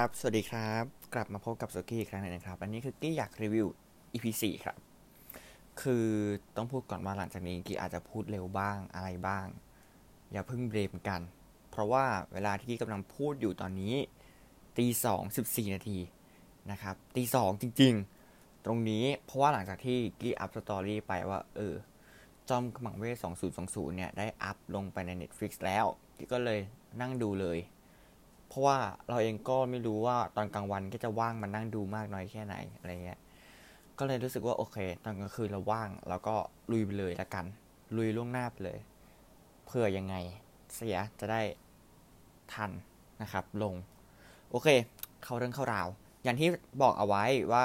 ครับ สวัสดีครับ กลับมาพบกับสกี้อีกครั้งหนึ่งนะครับ อันนี้คือกี้อยากรีวิว EP 4ครับ คือต้องพูดก่อนว่าหลังจากนี้กี้อาจจะพูดเร็วบ้างอะไรบ้าง อย่าเพิ่งเบรมกัน เพราะว่าเวลาที่กี้กำลังพูดอยู่ตอนนี้ตีสองสิบสี่นาทีนะครับตีสองจริง ๆ ตรงนี้เพราะว่าหลังจากที่กี้อัพสตอรี่ไปว่า เออ จอมขมังเวท2020เนี่ยได้อัพลงไปใน Netflix แล้วกี้ก็เลยนั่งดูเลย เพราะว่าเราเองก็ไม่รู้ว่าตอนกลางวันก็จะว่างมานั่งดูมากน้อยแค่ไหนอะไรเงี้ย ก็เลยรู้สึกว่าโอเค ตอนกลางคืนเราว่างเราก็ลุยไปเลยละกัน ลุยล่วงหน้าไปเลยเพื่อยังไงเสียจะได้ทันนะครับ ลง โอเค เข้าเรื่องเข้าราว อย่างที่บอกเอาไว้ว่า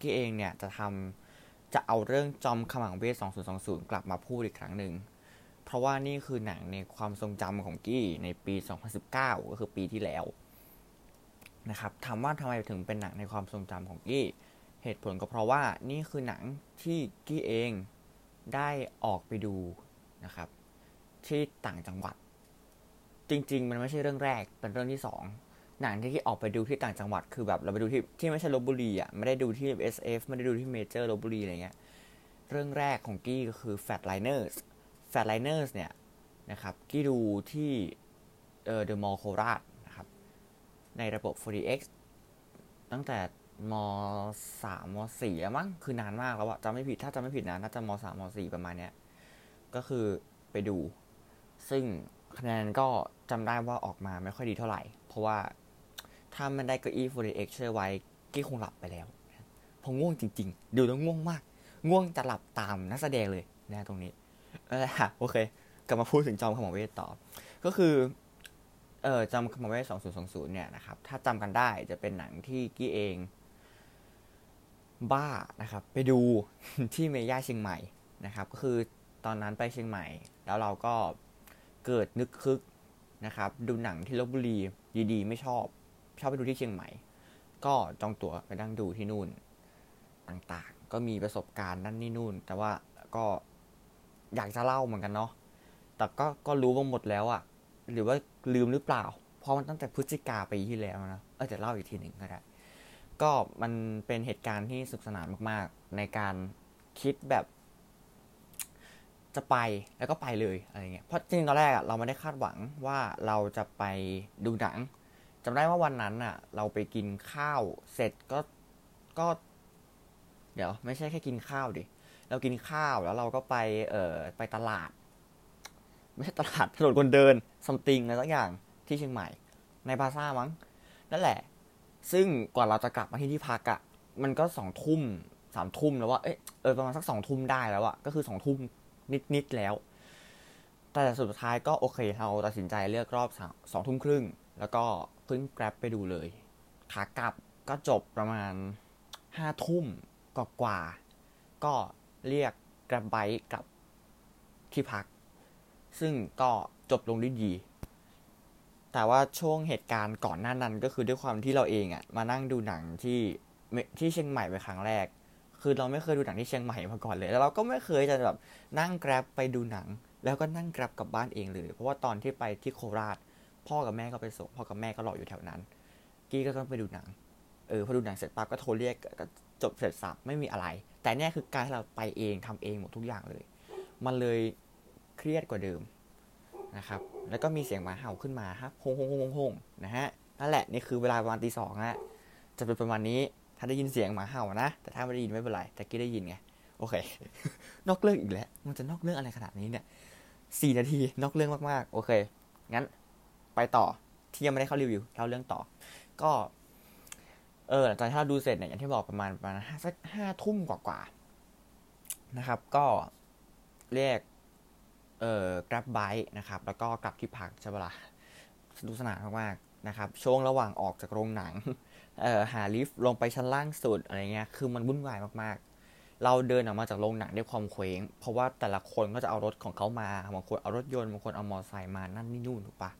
กี้เองเนี่ยจะทำจะเอาเรื่องจอมขมังเวท 2020 กลับมาพูดอีกครั้งหนึ่ง เพราะว่านี่คือหนังในความทรงจำของกี้ในปี 2019 ก็คือปีที่แล้วนะครับถามว่าทำไมถึงเป็นหนังในความทรงจำของกี้ เหตุผลก็เพราะว่านี่คือหนังที่กี้เองได้ออกไปดูนะครับ ที่ต่างจังหวัด จริง ๆ มันไม่ใช่เรื่องแรกเป็นเรื่องที่สองหนังที่กี้ออกไปดูที่ต่างจังหวัดคือแบบเราไปดูที่ที่ไม่ใช่ลบบุรีอะไม่ได้ดูที่ SF ไม่ได้ดูที่เมเจอร์ลบบุรีอะไรเงี้ยเรื่องแรกของกี้ก็คือ Fatliners Fatliners เนี่ยนะครับกี้ดูที่เอ่อ The Mall โคราชนะครับในระบบ 4DX ตั้งแต่มสามมสี่แล้วมั้งคือนานมากแล้วอะจำไม่ผิดถ้าจำไม่ผิดนะน่าจะมสามมสี่ประมาณเนี้ยก็คือไปดู ซึ่งคะแนนก็จำได้ว่าออกมาไม่ค่อยดีเท่าไหร่ เพราะว่าถ้ามันได้เก้าอี้ 4DX เชื่อไว้กี้คงหลับไปแล้วพราะง่วงจริง ๆ ดูแล้วง่วงมาก ง่วงจะหลับตามนักแสดงเลยนะตรงนี้ โอเค กลับมาพูดถึงจอมขมังเวทต่อ ก็คือ เออจอมขมังเวท2020เนี่ยนะครับ ถ้าจำกันได้จะเป็นหนังที่กี้เอง บ้านะครับ ไปดูที่เมย่าเชียงใหม่นะครับ ก็คือตอนนั้นไปเชียงใหม่ แล้วเราก็เกิดนึกคึกนะครับ ดูหนังที่ลบบุรีดีๆ ไม่ชอบ ชอบไปดูที่เชียงใหม่ ก็จองตั๋วไปนั่งดูที่นู่นต่างๆ ก็มีประสบการณ์นั่นนี่นู่น แต่ว่าก็ อยากจะเล่าเหมือนกันเนาะแต่ก็ก็รู้มาหมดแล้วอะหรือว่าลืมหรือเปล่า เพราะมันตั้งแต่พฤศจิกาปีที่แล้วนะเออจะเล่าอีกทีหนึ่งก็ได้ก็มันเป็นเหตุการณ์ที่สนุกสนานมาก ๆ ในการคิดแบบ จะไปแล้วก็ไปเลยอะไรเงี้ยเพราะจริงตอนแรกอะเราไม่ได้คาดหวังว่าเราจะไปดูหนังจำได้ว่าวันนั้นอะเราไปกินข้าวเสร็จก็ก็ เดี๋ยว ไม่ใช่แค่กินข้าวดิ เรากินข้าวแล้วเราก็ไปเอ่อไปตลาด ไม่ใช่ตลาดถนนคนเดินซัมติงอะไรสักอย่างที่เชียงใหม่ ในพาซ่ามั้งนั่นแหละ ซึ่งกว่าเราจะกลับมาที่ที่พักอะ่ะมันก็สองทุ่มสามทุ่มแล้วว่าเอ๊ะเออประมาณสักสองทุ่มได้แล้วอะก็คือสองทุ่มนิดๆแล้ว แต่สุดท้ายก็โอเคเราตัดสินใจเลือกรอบสองทุ่มครึ่ง แล้วก็ขึ้นแกร็บไปดูเลยขากลับก็จบประมาณห้าทุ่มกกว่า ก็ เรียกแกร็บไบกลับที่พัก ซึ่งก็จบลงด้วยดี แต่ว่าช่วงเหตุการณ์ก่อนหน้านั้นก็คือด้วยความที่เราเองอะมานั่งดูหนังที่ที่เชียงใหม่เป็นครั้งแรก คือเราไม่เคยดูหนังที่เชียงใหม่มาก่อนเลย แล้วเราก็ไม่เคยจะแบบนั่งแกร็บไปดูหนัง แล้วก็นั่งแกร็บกลับบ้านเองเลย เพราะว่าตอนที่ไปที่โคราช พ่อกับแม่ก็ไปส่งพ่อกับแม่ก็รออยู่แถวนั้น กี้ก็ต้องไปดูหนัง เออพอดูหนังเสร็จปั๊บก็โทรเรียก จบเสร็จสับไม่มีอะไร แต่เนี่ยคือการที่เราไปเองทำเองหมดทุกอย่างเลย มันเลยเครียดกว่าเดิมนะครับ แล้วก็มีเสียงหมาเห่าขึ้นมาครับฮงฮงฮงฮงนะฮะนั่นแหละนี่คือเวลาประมาณตีสองฮะจะเป็นประมาณนี้ถ้าได้ยินเสียงหมาเห่านะแต่ถ้าไม่ได้ยินไม่เป็นไรแต่กี้ได้ยินไงโอเคนอกเรื่องอีกแล้ว มันจะนอกเรื่องอะไรขนาดนี้เนี่ยสี่นาทีนอกเรื่องมากๆ โอเค งั้นไปต่อที่ยังไม่ได้เข้ารีวิวเล่าเรื่องต่อ ก็ เออหลังจากที่เราดูเสร็จเนี่ยอย่างที่บอกประมาณประมาณสักห้าทุ่มกว่าๆนะครับ ก็เรียกเอ่อ grab bike นะครับ แล้วก็กลับที่พักใช่ปะละ่ะสนุกสนานมากๆนะครับ ช่วงระหว่างออกจากโรงหนังเอ่อหาลิฟต์ลงไปชั้นล่างสุดอะไรเงี้ยคือมันวุ่นวายมากๆ เราเดินออกมาจากโรงหนังด้วยความเคว้ง เพราะว่าแต่ละคนก็จะเอารถของเขามาบางคนเอารถยนต์บางคนเอามอเตอร์ไซค์มานั่นนี่นู่นถูกปะ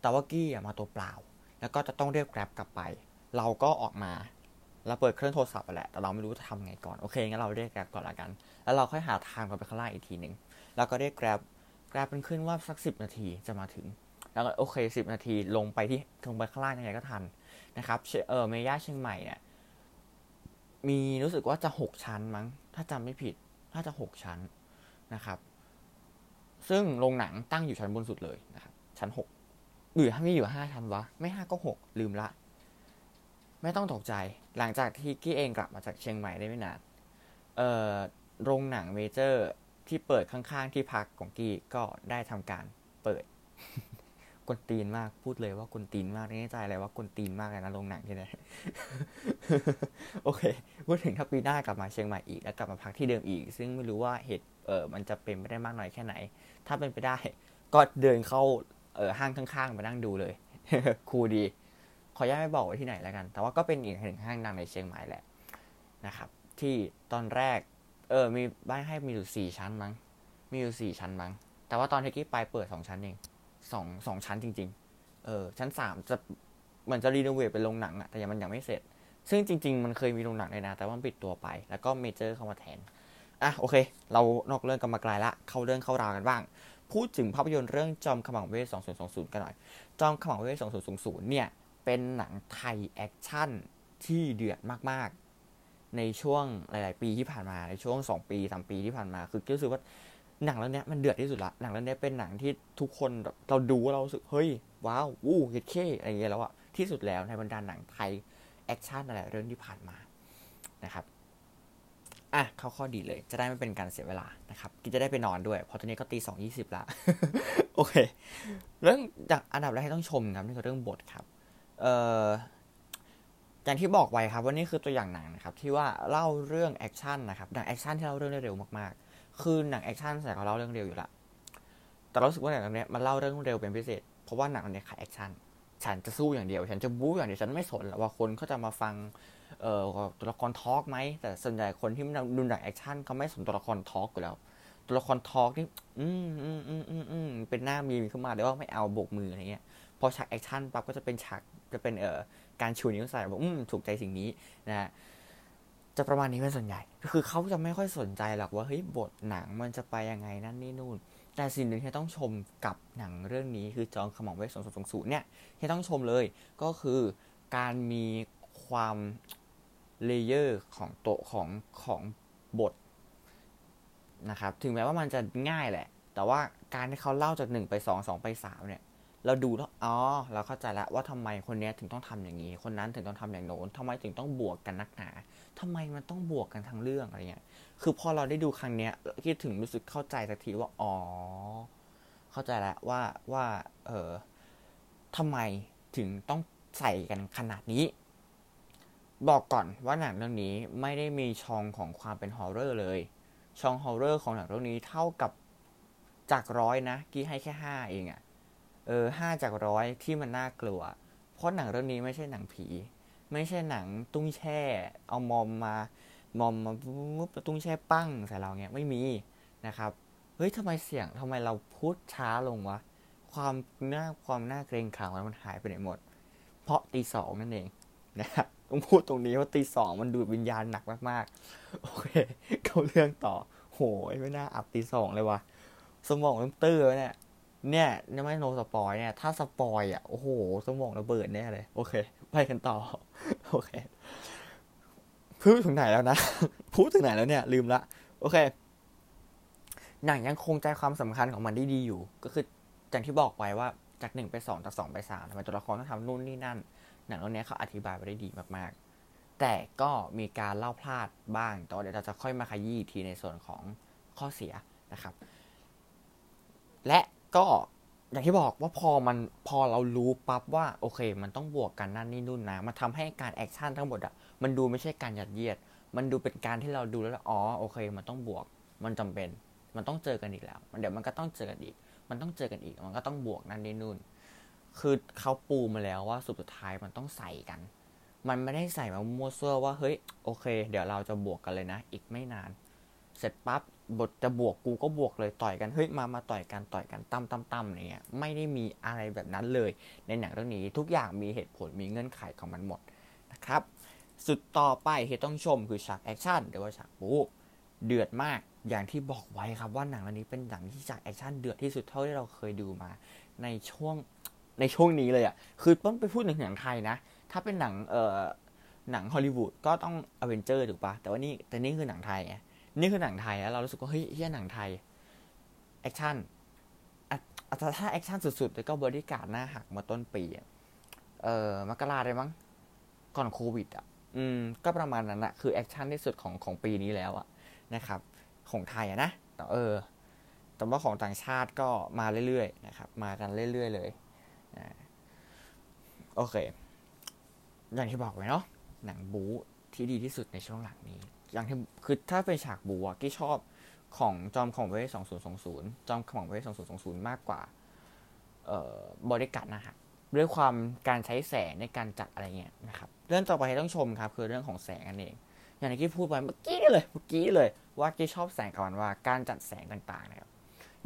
แต่ว่ากี้มาตัวเปล่า แล้วก็จะต้องเรียก grab กลับไป เราก็ออกมาเราเปิดเครื่องโทรศัพท์ไปแหละ แต่เราไม่รู้จะทำไงก่อน โอเค งั้นเราเรียก grab ก่อนละกัน แล้วเราค่อยหาทางไปข้างล่างอีกทีหนึ่งแล้วก็เรียก grab grab เป็นขึ้นว่าสักสิบนาทีจะมาถึง แล้วก็โอเคสิบนาทีลงไปที่ลงไปข้างล่างยังไงก็ทันนะครับ เออเมย่าเชียงใหม่เนี่ยมีรู้สึกว่าจะหกชั้นมั้ง ถ้าจำไม่ผิดถ้าจะหกชั้นนะครับ ซึ่งโรงหนังตั้งอยู่ชั้นบนสุดเลยนะครับ ชั้นหกหรือถ้ามีอยู่ห้าชั้นวะ ไม่ห้าก็หกลืมละ ไม่ต้องตกใจ หลังจากที่กี้เองกลับมาจากเชียงใหม่ได้ไม่นาน เอ่อ โรงหนังเมเจอร์ที่เปิดข้างๆที่พักของกี้ก็ได้ทำการเปิดกวนตีนมาก พูดเลยว่ากวนตีนมากในใจอะไรว่ากวนตีนมากเลยนะโรงหนังที่นี่โอเค พูดถึงถ้าปีหน้ากลับมาเชียงใหม่อีกแล้วกลับมาพักที่เดิมอีก ซึ่งไม่รู้ว่าเหตุ เออมันจะเป็นไปได้มากน้อยแค่ไหน ถ้าเป็นไปได้ ก็เดินเข้า เออห้างข้างๆไปนั่งดูเลย กี้ขออนุญาตไม่บอกไว้ที่ไหนแล้วกัน แต่ว่าก็เป็นอีกหนึ่งห้างดังในเชียงใหม่แหละนะครับ ที่ตอนแรก เออ มีบ้านให้มีอยู่สี่ชั้นมั้ง มีอยู่สี่ชั้นมั้ง แต่ว่าตอนที่กี้ไปเปิดสองชั้นเองสองสองชั้นจริง ๆ เออ ชั้นสามจะเหมือนจะ renovate เป็นโรงหนังอะแต่ยังมันยังไม่เสร็จ ซึ่งจริง ๆ มันเคยมีโรงหนังเลยนะ แต่ว่าปิดตัวไป แล้วก็เมเจอร์เข้ามาแทน อะ โอเค เรานอกเรื่องกันมาไกลละ เข้าเรื่องเข้าราวกันบ้าง พูดถึงภาพยนตร์เรื่องจอมขมังเวทย์ 2020 กันหน่อย จอมขมังเวทย์ 2020 เนี่ย เป็นหนังไทยแอคชั่นที่เดือดมากๆ ในช่วงหลาย ๆ ปีที่ผ่านมาในช่วง 2 ปี3ปีที่ผ่านมา คือรู้สึกว่าหนังเรื่องนี้มันเดือดที่สุดละหนังเรื่องนี้เป็นหนังที่ทุกคนเราดูรู้สึกเฮ้ยว้าว what the heck อะไรอย่างเงี้ยแล้วอะที่สุดแล้วในบรรดาหนังไทยแอคชั่นอะไรเรื่องที่ผ่านมานะครับอะเข้าข้อดีเลยจะได้ไม่เป็นการเสียเวลานะครับกี้จะได้ไปนอนด้วยเพราะตอนนี้ก็ตีสองยี่สิบละโอเค เรื่องจากอันดับแรกที่ต้องชมครับนี่คือเรื่องบทครับ อย่างที่บอกไว้ครับว่านี่คือตัวอย่างหนังนะครับที่ว่าเล่าเรื่องแอคชั่นนะครับหนังแอคชั่นที่เล่าเรื่องได้เร็วมากๆ คือหนังแอคชั่นแต่เขาเล่าเรื่องเร็วอยู่ละแต่รู้สึกว่าหนังเนี้ยมันเล่าเรื่องเร็วเป็นพิเศษ เพราะว่าหนังเนี้ยขายแอคชั่นฉันจะสู้อย่างเดียว ฉันจะบู๊อย่างเดียวฉันไม่สนว่าคนเขาจะมาฟังเอ่อตัวละคร talk ไหมแต่ส่วนใหญ่คนที่ดูหนังแอคชั่นเขาไม่สนตัวละคร talk อยู่แล้ว ตัวละคร talk นี่อืมอืมอืมอืมอืมเป็นหน้ามีขึ้นมาแต่ว่าไม่เอาโบกมืออะไรเงี้ยพอฉากแอคชั่นปั๊บก็จะเป็นฉาก จะเป็นเอ่อการชูนิ้วใส่บอกอืมถูกใจสิ่งนี้นะฮะจะประมาณนี้เป็นส่วนใหญ่ คือเขาจะไม่ค่อยสนใจหรอกว่าเฮ้ยบทหนังมันจะไปยังไงนั่นนี่นู่น แต่สิ่งหนึ่งที่ต้องชมกับหนังเรื่องนี้ คือจองขมังเวทสองสองศูนเนี่ยที่ต้องชมเลยก็คือการมีความเลเยอร์ของโตของของบทนะครับ ถึงแม้ว่ามันจะง่ายแหละ แต่ว่าการที่เขาเล่าจากหนึ่งไปสองสองไปสามเนี่ย เราดูแล้วอ๋อเราเข้าใจแล้วว่าทำไมคนนี้ถึงต้องทำอย่างนี้ คนนั้นถึงต้องทำอย่างโน้นทำไมถึงต้องบวกกันนักหนาทำไมมันต้องบวกกันทั้งเรื่องอะไรเงี้ยคือพอเราได้ดูครั้งเนี้ยกี้ถึงรู้สึกเข้าใจสักทีว่าอ๋อเข้าใจแล้วว่าว่า เออทำไมถึงต้องใส่กันขนาดนี้ บอกก่อนว่าหนังเรื่องนี้ไม่ได้มีช่องของความเป็น horror เลย ช่อง horror ของหนังเรื่องนี้เท่ากับจากร้อยนะ กี้ให้แค่ห้าเองอะ เออห้าจากร้อยที่มันน่ากลัว เพราะหนังเรื่องนี้ไม่ใช่หนังผี ไม่ใช่หนังตุ้งแช่ เอามอมมามอมมาปุ๊บตุ้งแช่ปั้งใส่เราเงี้ยไม่มีนะครับเฮ้ยทำไมเสียงทำไมเราพูดช้าลงวะความน่าความน่าเกรงขามมันหายไปไหนหมด เพราะตีสองนั่นเองนะครับต้องพูดตรงนี้ว่าตีสองมันดูดวิญญาณหนักมากๆ โอเคเข้าเรื่องต่อ โหยไม่น่าอัดตีสองเลยวะสมองมันตื้อเนี่ย เนี่ยไม่ no spoil เนี่ย ถ้า spoil อะ โอ้โห สมองระเบิดแน่เลย โอเค ไปกันต่อ โอเค พูดถึงไหนแล้วนะ พูดถึงไหนแล้วเนี่ย ลืมละ โอเค หนังยังคงใจความสำคัญของมันได้ดีอยู่ ก็คืออย่างที่บอกไว้ว่าจากหนึ่งไปสองจากสองไปสามทำไมตัวละครต้องทำนู่นนี่นั่น หนังเรื่องนี้เขาอธิบายไว้ได้ดีมากๆ แต่ก็มีการเล่าพลาดบ้าง แต่เดี๋ยวเราจะค่อยมาขยี้ทีในส่วนของข้อเสียนะครับ และ ก็อย่างที่บอกว่าพอมันพอเรารู้ปั๊บว่าโอเค มันต้องบวกกันนั่นนี่นู่นนะมันทำให้การแอคชั่นทั้งหมดอะมันดูไม่ใช่การยัดเยียด มันดูเป็นการที่เราดูแล้วอ๋อโอเค มันต้องบวก มันจำเป็น มันต้องเจอกันอีกแล้ว มันเดี๋ยวมันก็ต้องเจอกันอีก มันต้องเจอกันอีก มันก็ต้องบวกนั่นนี่นู่น คือเขาปูมาแล้วว่าสุดท้ายมันต้องใส่กัน มันไม่ได้ใส่มามั่วซั่วว่าเฮ้ยโอเค เดี๋ยวเราจะบวกกันเลยนะ อีกไม่นาน เสร็จปั๊บ บทจะบวกกูก็บวกเลยต่อยกันเฮ้ยมามาต่อยกันต่อยกันตั้มตั้มตั้มอะไรเงี้ยไม่ได้มีอะไรแบบนั้นเลย ในหนังเรื่องนี้ทุกอย่างมีเหตุผลมีเงื่อนไขของมันหมดนะครับจุดต่อไปที่ต้องชมคือฉากแอคชั่นหรือว่าฉากบู๊เดือดมากอย่างที่บอกไว้ครับว่าหนังเรื่องนี้เป็นหนังที่ฉากแอคชั่นเดือดที่สุดเท่าที่เราเคยดูมา ในช่วงในช่วงนี้เลยอะ่ะคือต้องไปพูดถึงหนังไทยนะ ถ้าเป็นหนังเอ่อหนังฮอลลีวูดก็ต้องอเวนเจอร์ถูกปะแต่ว่านี่แต่นี่คือหนังไทยไง นี่คือหนังไทยแล้วเรารู้สึกว่าเฮ้ยเหี้ยหนังไทยแอคชั่นอะถ้าแอคชั่นสุดๆแล้วก็บอดี้การ์ดหน้าหักมาต้นปีเอ่อมกราเลยมั้งก่อนโควิดอะ อืม ก็ประมาณนั้นอะคือแอคชั่นที่สุดของของปีนี้แล้วอะนะครับ ของไทยอะนะแต่เออ แต่ว่าของต่างชาติก็มาเรื่อยๆนะครับ มากันเรื่อยๆเลยโอเค อย่างที่บอกไว้เนาะหนังบู๊ที่ดีที่สุดในช่วงหลังนี้ อย่างที่คือถ้าเป็นฉากบู๊กี่ชอบของจอมของเวทสองศูนย์สองศูนย์จอมของเวทสองศูนย์สองศูนย์มากกว่าเอ่อบริการนะฮะด้วยความการใช้แสงในการจัดอะไรเงี้ยนะครับเรื่องต่อไปที่ต้องชมครับ คือเรื่องของแสงนั่นเอง อย่างที่พูดไปเมื่อกี้เลยเมื่อกี้เลย ว่ากี้ชอบแสงกับมันว่าการจัดแสงต่างๆนะครับ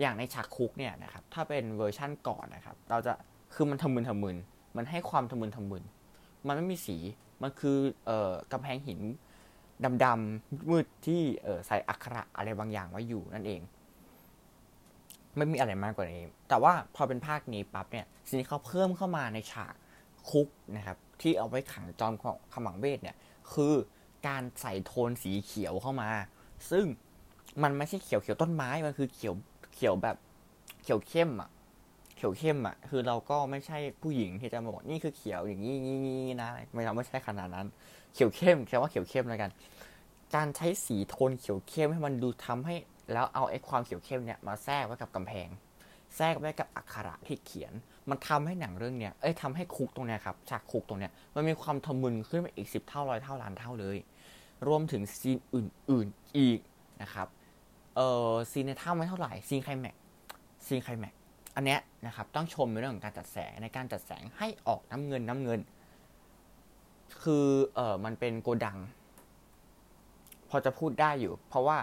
อย่างในฉากคุกเนี่ยนะครับถ้าเป็นเวอร์ชั่นก่อนนะครับ เราจะคือมันทำมึนทำมึนมันให้ความทำมึนทำมึนมันไม่มีสีมันคือเอ่อกำแพงหิน ดำๆมืดที่เออใส่อักขระอะไรบางอย่างไว้อยู่นั่นเอง ไม่มีอะไรมากกว่านี้ แต่ว่าพอเป็นภาคนี้ปั๊บเนี่ยสิ่งที่เขาเพิ่มเข้ามาในฉากคุกนะครับ ที่เอาไว้ขังจอมขมังเวทเนี่ยคือการใส่โทนสีเขียวเข้ามา ซึ่งมันไม่ใช่เขียวเขียวต้นไม้ มันคือเขียวเขียวแบบเขียวเข้มอะ เขียวเข้มอะ คือเราก็ไม่ใช่ผู้หญิงที่จะบอกนี่คือเขียวอย่างนี้นี่นะ ไม่เราไม่ใช่ขนาดนั้น เขียวเข้มแค่ว่าเขียวเข้มแล้วกัน การใช้สีโทนเขียวเข้มให้มันดูทำให้ แล้วเอาไอ้ความเขียวเข้มเนี่ยมาแทรกไว้กับกำแพง แทรกไว้กับอักขระที่เขียน มันทำให้หนังเรื่องเนี้ยเอ้ยทำให้คุกตรงเนี้ยครับฉากคุกตรงเนี้ยมันมีความทะมึนขึ้นไปอีกสิบเท่าร้อยเท่าล้านเท่าเลย รวมถึงซีนออื่น ๆอีกนะครับเอ่อซีนในถ้ำไม่เท่าไหร่ซีนไคลแม็กซีนไคลแม็กอันเนี้ยนะครับต้องชมในเรื่องของการจัดแสงในการจัดแสงให้ออกน้ำเงินน้ำเงิน คือเออมันเป็นโกดัง พอจะพูดได้อยู่ เพราะว่า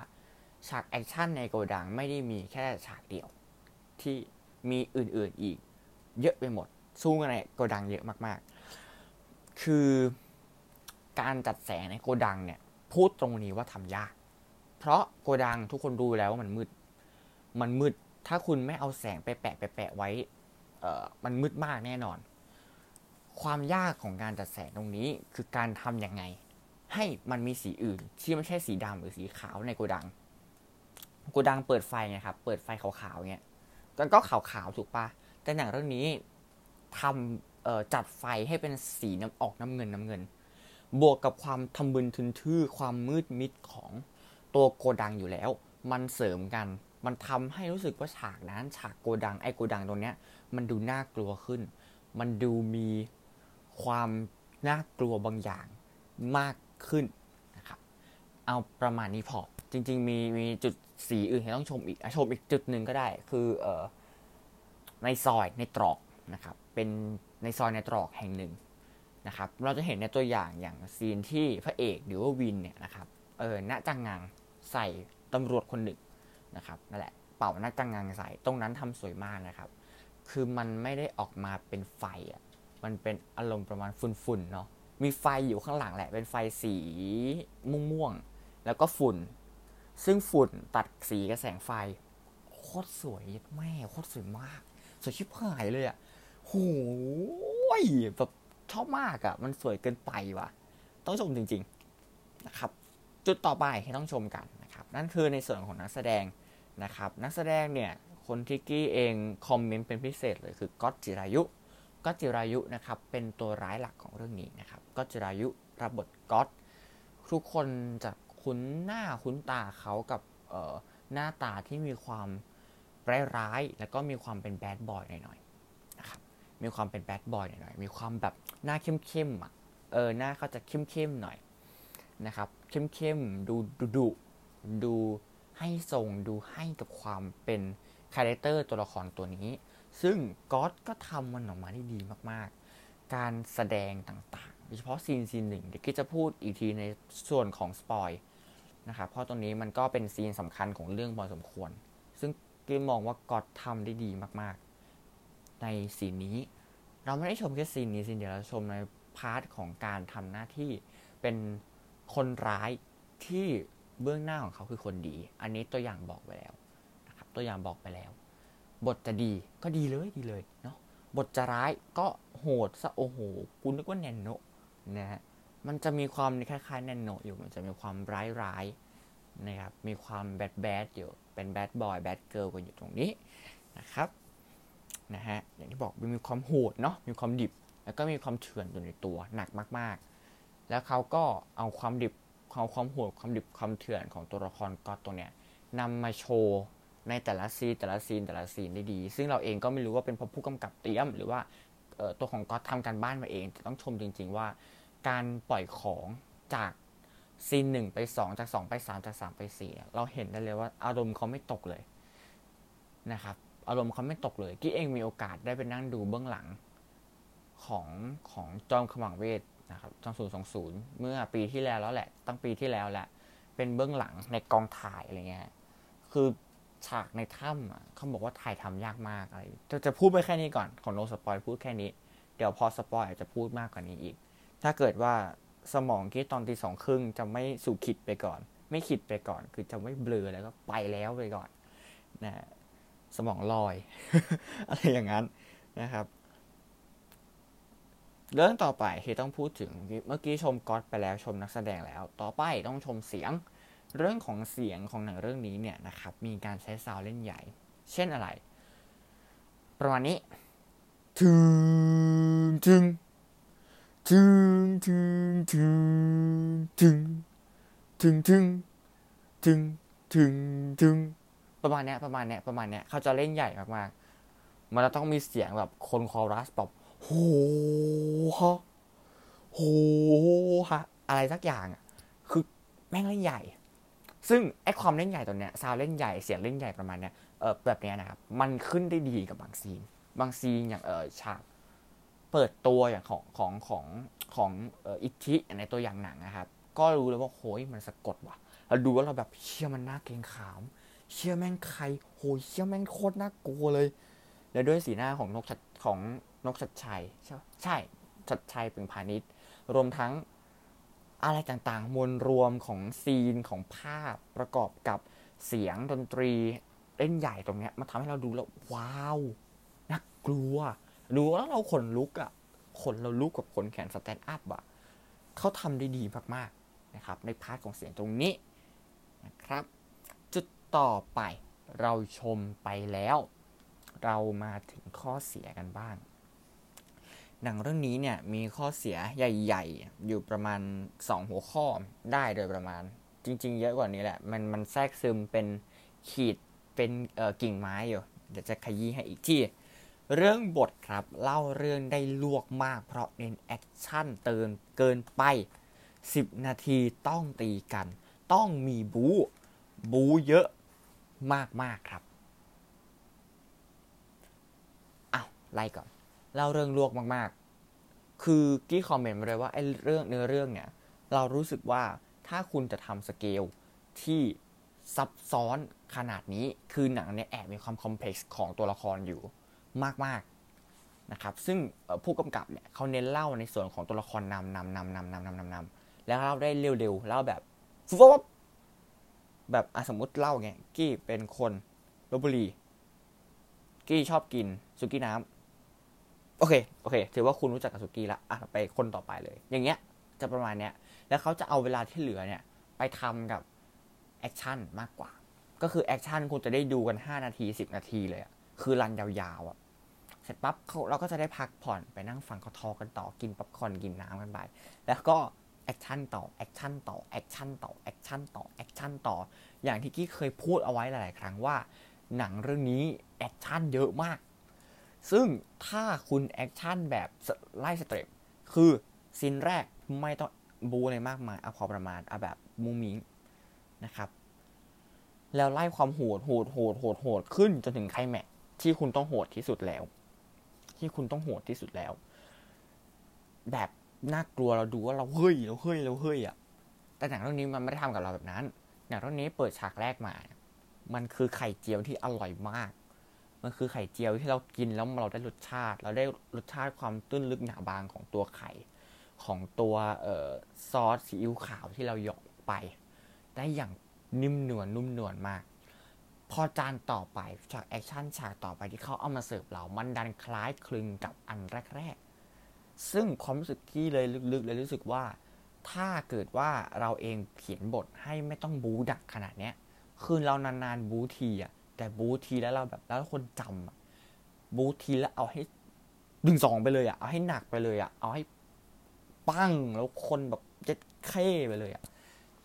ฉากแอคชั่นในโกดังไม่ได้มีแค่ฉากเดียว ที่มีอื่นๆอีก เยอะไปหมด สู้กันในโกดังเยอะมาก ๆ คือการจัดแสงในโกดังเนี่ย พูดตรงนี้ว่าทำยาก เพราะโกดังทุกคนรู้แล้วว่ามันมืด มันมืด ถ้าคุณไม่เอาแสงไปแปะไปแปะไว้ เอ่อมันมืดมากแน่นอน ความยากของการจัดแสงตรงนี้คือการทำยังไง ให้มันมีสีอื่น ที่ไม่ใช่สีดำหรือสีขาวในโกดังโกดังเปิดไฟไงครับ เปิดไฟขาวๆเงี้ยก็ขาวๆถูกปะแต่หนังเรื่องนี้ทำจัดไฟให้เป็นสีน้ำออกน้ำเงินน้ำเงิน บวกกับความทำบึนทึนทื่อความมืดมิดของตัวโกดังอยู่แล้ว มันเสริมกัน มันทำให้รู้สึกว่าฉากนั้น ฉากโกดังไอโกดังตรงเนี้ย มันดูน่ากลัวขึ้น มันดูมี ความน่ากลัวบางอย่างมากขึ้นนะครับ เอาประมาณนี้พอ จริง ๆ มีมีจุดสีอื่นให้ต้องชมอีกชมอีกจุดหนึ่งก็ได้ คือเออในซอยในตรอกนะครับ เป็นในซอยในตรอกแห่งหนึ่งนะครับ เราจะเห็นในตัวอย่างอย่างซีนที่พระเอกหรือว่าวินเนี่ยนะครับ เออณจังงังใส่ตำรวจคนหนึ่งนะครับนั่นแหละเป่าหน้าจังงังใส่ตรงนั้นทำสวยมากนะครับ คือมันไม่ได้ออกมาเป็นไฟอะ มันเป็นอารมณ์ประมาณฝุ่นๆเนาะมีไฟอยู่ข้างหลังแหละ เป็นไฟสีม่วงๆ แล้วก็ฝุ่น ซึ่งฝุ่นตัดสีกับแสงไฟ โคตรสวยแม่โคตรสวยมาก สวยชิบหายเลยอะโหยแบบชอบมากอะ มันสวยเกินไปว่ะ ต้องชมจริงๆนะครับ จุดต่อไปให้ต้องชมกันนะครับ นั่นคือในส่วนของนักแสดงนะครับ นักแสดงเนี่ย คนที่กี้เองคอมเมนต์เป็นพิเศษเลยคือก๊อตจิรายุ ก๊อตจิรายุนะครับเป็นตัวร้ายหลักของเรื่องนี้นะครับก๊อตจิรายุรับบทก๊อตทุกคนจะคุ้นหน้าคุ้นตาเขากับหน้าตาที่มีความร้ายๆแล้วก็มีความเป็น bad boy หน่อยๆนะครับมีความเป็น bad boy หน่อยๆมีความแบบหน้าเข้มๆอะเออหน้าเขาจะเข้มๆหน่อยนะครับเข้มๆดูดุดุดูให้ทรงดูให้กับความเป็น character ตัวละครตัวนี้ ซึ่งก๊อตก็ทำมันออกมาได้ดีมากๆ การแสดงต่างๆ โดยเฉพาะซีนซีนหนึ่งเดี๋ยวก็จะพูดอีกทีในส่วนของ spoil นะครับเพราะตรงนี้มันก็เป็นซีนสำคัญของเรื่องพอสมควร ซึ่งกีมองว่าก๊อตทำได้ดีมากๆ ในซีนนี้ เราไม่ได้ชมแค่ซีนนี้ซีนเดียวเราชมใน part ของการทำหน้าที่เป็นคนร้ายที่เบื้องหน้าของเขาคือคนดี อันนี้ตัวอย่างบอกไปแล้วนะครับ ตัวอย่างบอกไปแล้ว บทจะดีก็ดีเลยดีเลยเนาะบทจะร้ายก็โหดซะโอ้โหกูนึกว่าแนนโนนะฮะมันจะมีความคล้ายๆแนนโนอยู่มันจะมีความร้ายๆนะครับมีความ bad bad อยู่เป็น bad boy bad girl กันอยู่ตรงนี้นะครับนะฮะอย่างที่บอกมีความโหดเนาะมีความดิบ แล้วก็มีความเถื่อนอยู่ในตัวหนักมาก ๆ แล้วเขาก็เอาความดิบความความโหดความดิบความเถื่อนของตัวละครก๊อตตัวเนี้ยนำมาโชว์ ในแต่ละซีนแต่ละซีนแต่ละซีนได้ดี ซึ่งเราเองก็ไม่รู้ว่าเป็นเพราะผู้กำกับเตรียม หรือว่าตัวของก็ทำการบ้านมาเองแต่ต้องชมจริง ๆ ว่า การปล่อยของจากซีนหนึ่งไปสองจากสองไปสามจากสามไปสี่เราเห็นได้เลยว่าอารมณ์เขาไม่ตกเลยนะครับ อารมณ์เขาไม่ตกเลยกี้เองมีโอกาสได้ไปนั่งดูเบื้องหลังของของจอมขมังเวทนะครับจอมศูนย์สองศูนย์เมื่อปีที่แล้วแล้วแหละ ตั้งปีที่แล้วแหละ เป็นเบื้องหลังในกองถ่ายอะไรเงี้ยคือ ฉากในถ้ำเขาบอกว่าถ่ายทำยากมากอะไรจะจะพูดไปแค่นี้ก่อนของ no spoil พูดแค่นี้ เดี๋ยวพอ spoil จะพูดมากกว่านี้อีก ถ้าเกิดว่าสมองคิดตอนตีสองครึ่งจะไม่สู่ขิตไปก่อน ไม่ขิตไปก่อน คือจะไม่เบลอแล้วก็ไปแล้วไปก่อนนะสมองลอย อะไรอย่างนั้นนะครับ เรื่องต่อไปที่ต้องพูดถึงเมื่อกี้ชมก๊อตไปแล้วชมนักแสดงแล้ว ต่อไปต้องชมเสียง เรื่องของเสียงของหนังเรื่องนี้เนี่ยนะครับมีการใช้ซาวเล่นใหญ่ เช่นอะไร ประมาณนี้ถึงถึงถึงถึงถึงถึงถึงถึงถึงถึงถึงประมาณเนี้ยประมาณเนี้ยประมาณเนี้ยเขาจะเล่นใหญ่มากๆ มันจะต้องมีเสียงแบบคนคอรัสแบบโหฮะโหฮะอะไรสักอย่างอะคือแม่งเล่นใหญ่ ซึ่งไอ้ความเล่นใหญ่ตัวเนี้ยซาวเล่นใหญ่เสียงเล่นใหญ่ประมาณเนี้ยเออแบบเนี้ยนะครับมันขึ้นได้ดีกับบางซีน บางซีนอย่างเออฉากเปิดตัวอย่างของของของของอิทิในตัวอย่างหนังนะครับ ก็รู้เลยว่าโหยมันสะกดว่ะเราดูว่าเราแบบเชื่อมันน่าเกรงขาม เชื่อแม่งใครโหยเชื่อแม่งโคตรน่ากลัวเลย แล้วด้วยสีหน้าของนกฉัตรของนกฉัตรชัยใช่ใช่ฉัตรชัยเปล่งพานิชรวมทั้ง อะไรต่างๆ มวลรวมของซีนของภาพประกอบกับเสียงดนตรีเล่นใหญ่ตรงเนี้ยมันทำให้เราดูแล้ว ว้าวน่ากลัว ดูแล้วเราขนลุกอะ่ะขนเราลุกกับขนแขน stand up อะเขาทำได้ดีมากๆนะครับ ใน part ของเสียงตรงนี้นะครับ จุดต่อไปเราชมไปแล้ว เรามาถึงข้อเสียกันบ้าง หนังเรื่องนี้เนี่ยมีข้อเสียใหญ่ ๆ อยู่ประมาณ 2 หัวข้อได้โดยประมาณ จริง ๆ เยอะกว่านี้แหละ มันมันแทรกซึมเป็นขีดเป็นเอ่อกิ่งไม้อยู่เดี๋ยวจะขยี้ให้อีกที เรื่องบทครับเล่าเรื่องได้ลวกมาก เพราะเน้นแอคชั่นเกินเกินไป 10 นาทีต้องตีกัน ต้องมีบู๊บู๊เยอะมากๆครับอ้าวไล่ก่อน เล่าเรื่องลวกมากๆ คือกี้คอมเมนต์มาเลยว่าไอ้เรื่องเนื้อเรื่องเนี่ย เรารู้สึกว่าถ้าคุณจะทำสเกลที่ซับซ้อนขนาดนี้ คือหนังเนี่ยแอบมีความคอมเพล็กซ์ของตัวละครอยู่มากๆนะครับ ซึ่งผู้กำกับเนี่ยเขาเน้นเล่าในส่วนของตัวละครนำนำนำนำนำนำนำนำแล้วเล่าได้เร็วๆเล่าแบบฟุบแบบสมมติเล่าไงกี้เป็นคนลพบุรี กี้ชอบกินสุกี้น้ำ โอเคโอเค ถือว่าคุณรู้จักกับสุกี้ละอะไปคนต่อไปเลย อย่างเงี้ยจะประมาณเนี้ยแล้วเขาจะเอาเวลาที่เหลือเนี่ยไปทำกับแอคชั่นมากกว่า ก็คือแอคชั่นคุณจะได้ดูกัน 5 นาที 10 นาทีเลยอะคือรันยาวๆอะเสร็จปั๊บเราก็จะได้พักผ่อนไปนั่งฟังเขาทอกันต่อกินป๊อปคอนกินน้ำกันไปแล้วก็แอคชั่นต่อแอคชั่นต่อแอคชั่นต่อแอคชั่นต่อแอคชั่นต่อ อย่างที่กี้เคยพูดเอาไว้หลาย ๆ ครั้งว่า หนังเรื่องนี้แอคชั่นเยอะมาก ซึ่งถ้าคุณแอคชั่นแบบไล่ step คือซีนแรกไม่ต้องบูอะไรมากมายเอาพอประมาณเอาแบบมูมิงนะครับ แล้วไล่ความโหดโหดโหดโหดโหดขึ้นจนถึงไคลแม็กที่คุณต้องโหดที่สุดแล้ว ที่คุณต้องโหดที่สุดแล้ว แบบน่ากลัวเราดูว่าเราเฮ้ยเราเฮ้ยเราเฮ้ยอะแต่หนังเรื่องนี้มันไม่ได้ทำกับเราแบบนั้นหนังเรื่องนี้เปิดฉากแรกมา มันคือไข่เจียวที่อร่อยมาก มันคือไข่เจียวที่เรากินแล้วเราได้รสชาติ เราได้รสชาติความตื้นลึกหนาบางของตัวไข่ ของตัวออซอสซีอิ๊วขาวที่เราเหยาะไป ได้อย่างนิ่มนวลนุ่มนวลมาก พอจานต่อไปฉากแอคชั่นฉากต่อไปที่เขาเอามาเสิร์ฟเรามันดันคล้ายคลึงกับอันแรก ๆ ซึ่งความรู้สึกที่เลยลึกๆเลยรู้สึกว่าถ้าเกิดว่าเราเองเขียนบทให้ไม่ต้องบู๊หนักขนาดเนี้ย คือเรานานๆบู๊ทีอะ แต่บู๊ทีแล้วเราแบบแล้วคนจำอะบู๊ทีแล้วเอาให้ดึงสองไปเลยอะเอาให้หนักไปเลยอะเอาให้ปังแล้วคนแบบเจ็ดเข้ไปเลยอะ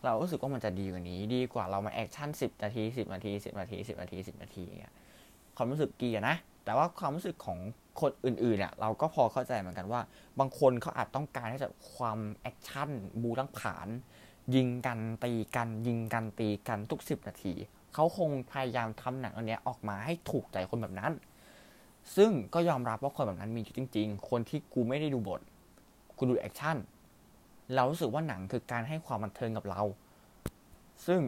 เรารู้สึกว่ามันจะดีกว่านี้ ดีกว่าเรามาแอคชั่นสิบนาทีสิบนาทีสิบนาทีสิบนาทีสิบนาทีอย่างเงี้ยความรู้สึกกี้อะนะ แต่ว่าความรู้สึกของคนอื่นๆเนี่ยเราก็พอเข้าใจเหมือนกันว่า บางคนเขาอาจต้องการให้จะความแอคชั่นบู๊ล้างผลาญ ยิงกันตีกัน ยิงกันตีกันทุกสิบนาที เขาคงพยายามทำหนังอันนี้ออกมาให้ถูกใจคนแบบนั้น ซึ่งก็ยอมรับว่าคนแบบนั้นมีอยู่จริง ๆ คนที่กูไม่ได้ดูบท กูดูแอคชั่น เรารู้สึกว่าหนังคือการให้ความบันเทิงกับเรา ซึ่ง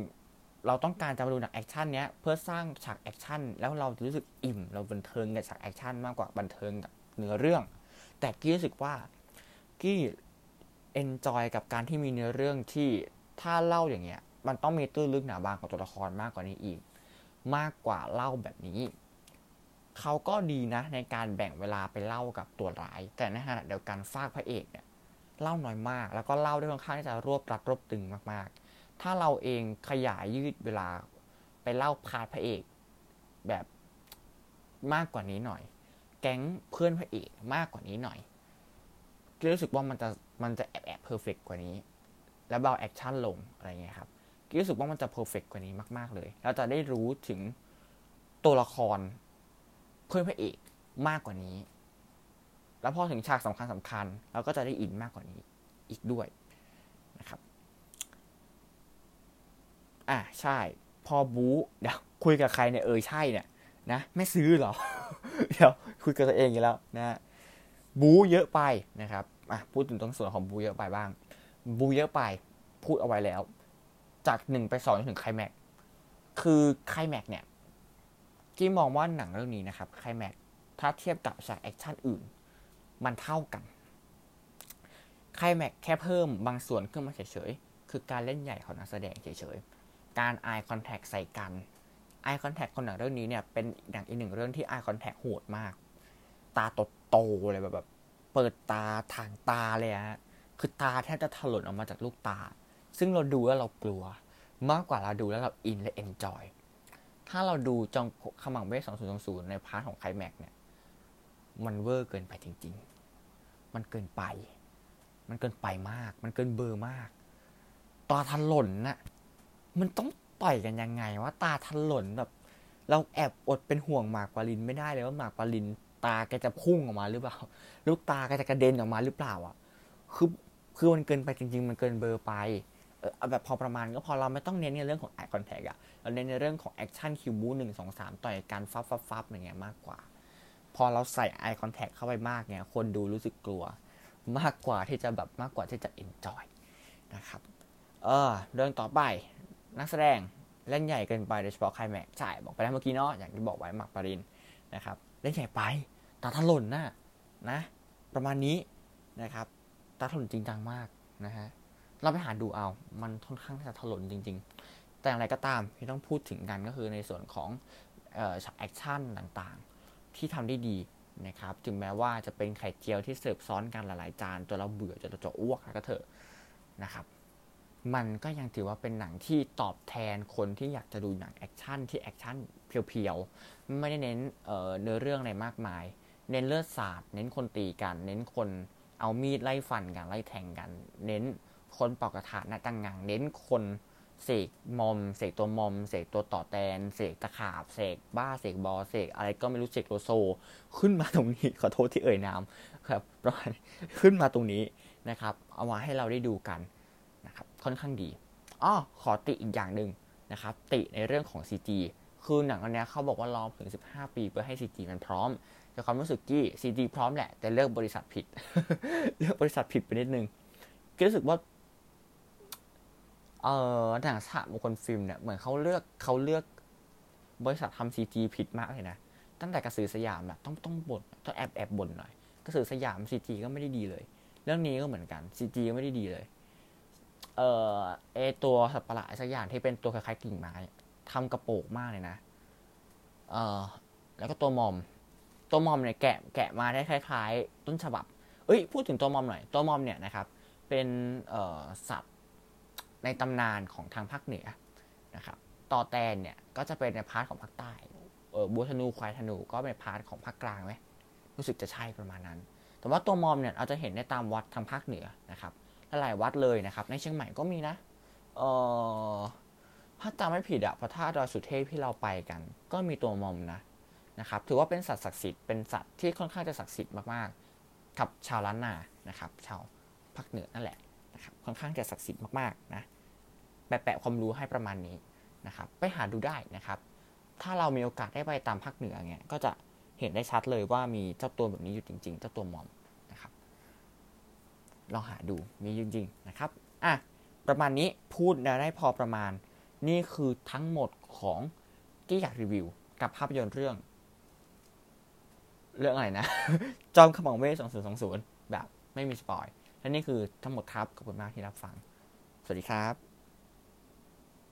เราต้องการจะมาดูหนังแอคชั่นเนี้ยเพื่อสร้างฉากแอคชั่นแล้วเราจะรู้สึกอิ่ม เราบันเทิงกับฉากแอคชั่นมากกว่าบันเทิงกับเนื้อเรื่อง แต่กี้รู้สึกว่ากี้ enjoy กับการที่มีเนื้อเรื่องที่ถ้าเล่าอย่างเงี้ย มันต้องมีตื้นลึกหนาบางของตัวละครมากกว่านี้อีก มากกว่าเล่าแบบนี้ เขาก็ดีนะในการแบ่งเวลาไปเล่ากับตัวร้าย แต่ในขณะเดียวกันฟากพระเอกเนี่ยเล่าน้อยมาก แล้วก็เล่าได้ค่อนข้างที่จะรวบรัดรวบตึงมากๆ ถ้าเราเองขยายยืดเวลาไปเล่า part พระเอก แบบมากกว่านี้หน่อย แก๊งเพื่อนพระเอกมากกว่านี้หน่อยก็รู้สึกว่ามันจะมันจะแอบแอบ perfect กว่านี้ แล้วเบาแอคชั่นลงอะไรเงี้ยครับ รู้สึกว่ามันจะ perfect กว่านี้มาก ๆ เลยเราจะได้รู้ถึงตัวละครเพื่อนพระเอกมากกว่านี้ แล้วพอถึงฉากสำคัญสำคัญเราก็จะได้อินมากกว่านี้อีกด้วยนะครับอะใช่ พอบู๊เดี๋ยวคุยกับใครเนี่ยเออใช่เนี่ยนะไม่ซื้อหรอ เดี๋ยวคุยกับตัวเองอยู่แล้วนะบู๊เยอะไปนะครับอะพูดถึงตรงส่วนของบู๊เยอะไปบ้าง บู๊เยอะไป พูดเอาไว้แล้ว จากหนึ่งไปสองถึงไคลแม็กคือไคลแม็กเนี่ยที่มองว่าหนังเรื่องนี้นะครับไคลแม็กถ้าเทียบกับฉากแอคชั่นอื่น มันเท่ากันไคลแม็กแค่เพิ่มบางส่วนขึ้นมาเฉยๆ คือการเล่นใหญ่ของนักแสดงเฉยๆ การ eye contact ใส่กัน eye contact คนหนังเรื่องนี้เนี่ยเป็นหนังอีกหนึ่งเรื่องที่ eye contact โหดมาก ตาโตๆเลยแบบแบบ เปิดตาทางตาเลยฮะคือตาแทบจะถลนออกมาจากลูกตา ซึ่งเราดูแล้วเรากลัว มากกว่าเราดูแล้วเราอินและ enjoy ถ้าเราดูจอมขมังเวทย์ 2020ใน part ของไคลแม็กเนี่ย มันเวอร์เกินไปจริง ๆ มันเกินไป มันเกินไปมาก มันเกินเบอร์มาก ตาทันหล่นน่ะ มันต้องต่อยกันยังไงว่าตาทันหล่นแบบ เราแอบอดเป็นห่วงหมากปริญ ไม่ได้เลยว่าหมากปริญ ตาแกจะพุ่งออกมาหรือเปล่า ลูกตาแกจะกระเด็นออกมาหรือเปล่าอะ คือ คือมันเกินไปจริง ๆ มันเกินเบอร์ไป เออแบบพอประมาณก็พอเราไม่ต้องเน้นในเรื่องของ eye contact อะเราเน้นในเรื่องของแอคชั่นคิวบู๊หนึ่งสองสามต่อยการฟับฟับฟับอย่างเงี้ยมากกว่า พอเราใส่ eye contact เข้าไปมากเนี่ยคนดูรู้สึกกลัว มากกว่าที่จะแบบมากกว่าที่จะ enjoy นะครับ เออเรื่องต่อไปนักแสดงเล่นใหญ่เกินไปโดยเฉพาะใครแม็กใช่บอกไปแล้วเมื่อกี้เนาะอย่างที่บอกไว้หมักปรินนะครับเล่นใหญ่ไปตาถล่นนะนะ ประมาณนี้นะครับตาถล่นจริงจังมากนะฮะ เราไปหาดูเอา มันค่อนข้างจะถลนจริง ๆ แต่อะไรก็ตามที่ต้องพูดถึงกันก็คือในส่วนของฉากแอคชั่นต่างๆ ที่ทำได้ดีนะครับ ถึงแม้ว่าจะเป็นไข่เจียวที่เสิร์ฟซ้อนกันหลายๆจานจนเราเบื่อจนเราจะอ้วกแล้วก็เถอะนะครับ มันก็ยังถือว่าเป็นหนังที่ตอบแทนคนที่อยากจะดูหนังแอคชั่นที่แอคชั่น pure ๆ ไม่ได้เน้นเนื้อเรื่องอะไรมากมาย เน้นเลือดสาด เน้นคนตีกัน เน้นคนเอามีดไล่ฟันกันไล่แทงกัน เน้น คนปอกกระถาหน้าตังงังเน้นคนเสกมอมเสกตัวมอมเสกตัวต่อแตนเสกตะขาบเสกบ้าเสกบอเสกอะไรก็ไม่รู้เสกโลโซ ขึ้นมาตรงนี้ขอโทษที่เอ่ยนามครับประมาณขึ้นมาตรงนี้นะครับ เอามาให้เราได้ดูกันนะครับค่อนข้างดีอ้อขอติอีกอย่างหนึ่งนะครับ ติในเรื่องของ CG คือหนังอันนี้เขาบอกว่ารอถึง 15 ปีเพื่อให้ CG มันพร้อมแต่ความรู้สึกที่ CG พร้อมแหละแต่เลือกบริษัทผิด เลือกบริษัทผิดไปนิดนึงก็รู้สึกว่า ออหนังสหมงคลฟิล์มเนี่ยเหมือนเขาเลือกเขาเลือก บริษัททำ CG ผิดมากเลยนะ ตั้งแต่กระสือสยามอะต้องต้องบ่นต้องแอบแอบบ่นหน่อยกระสือสยาม CG ก็ไม่ได้ดีเลย เรื่องนี้ก็เหมือนกัน CG ก็ไม่ได้ดีเลย เออเอตัวสัตว์ประหลาดสักอย่างที่เป็นตัวคล้ายๆกิ่งไม้ทำกระโปกมากเลยนะ เออแล้วก็ตัวมอม ตัวมอมเนี่ยแกะแกะมาได้คล้าย ๆ ต้นฉบับ เอ้ยพูดถึงตัวมอมหน่อย ตัวมอมเนี่ยนะครับ เป็นเออสัตว์ ในตำนานของทางภาคเหนือนะครับต่อแตนเนี่ยก็จะเป็นใน part ของภาคใต้เออวัวธนูควายธนูก็เป็น part ของภาคกลางไหมรู้สึกจะใช่ประมาณนั้น แต่ว่าตัวมอมเนี่ยเราจะเห็นในตามวัดทางภาคเหนือนะครับหลายวัดเลยนะครับ ในเชียงใหม่ก็มีนะเออถ้าจำไม่ผิดอะพระธาตุดอยสุเทพที่เราไปกัน ก็มีตัวมอมนะนะครับถือว่าเป็นสัตว์ศักดิ์สิทธิ์เป็นสัตว์ที่ค่อนข้างจะศักดิ์สิทธิ์มากๆกับชาวล้านนานะครับ ชาวภาคเหนือนั่นแหละ นะครับค่อนข้างจะศักดิ์สิทธิ์มากๆนะแปะๆความรู้ให้ประมาณนี้นะครับไปหาดูได้นะครับ ถ้าเรามีโอกาสได้ไปตามภาคเหนือเงี้ยก็จะเห็นได้ชัดเลยว่ามีเจ้าตัวแบบนี้อยู่จริง ๆ เจ้าตัวมอมนะครับลองหาดูมีจริง ๆนะครับอะประมาณนี้พูดได้พอประมาณ นี่คือทั้งหมดของที่อยากรีวิว กับภาพยนตร์เรื่อง เรื่องอะไรนะ จอมขมังเวท 2020 แบบไม่มีสปอย และนี่คือทั้งหมดครับ ขอบคุณมากที่รับฟัง สวัสดีครับ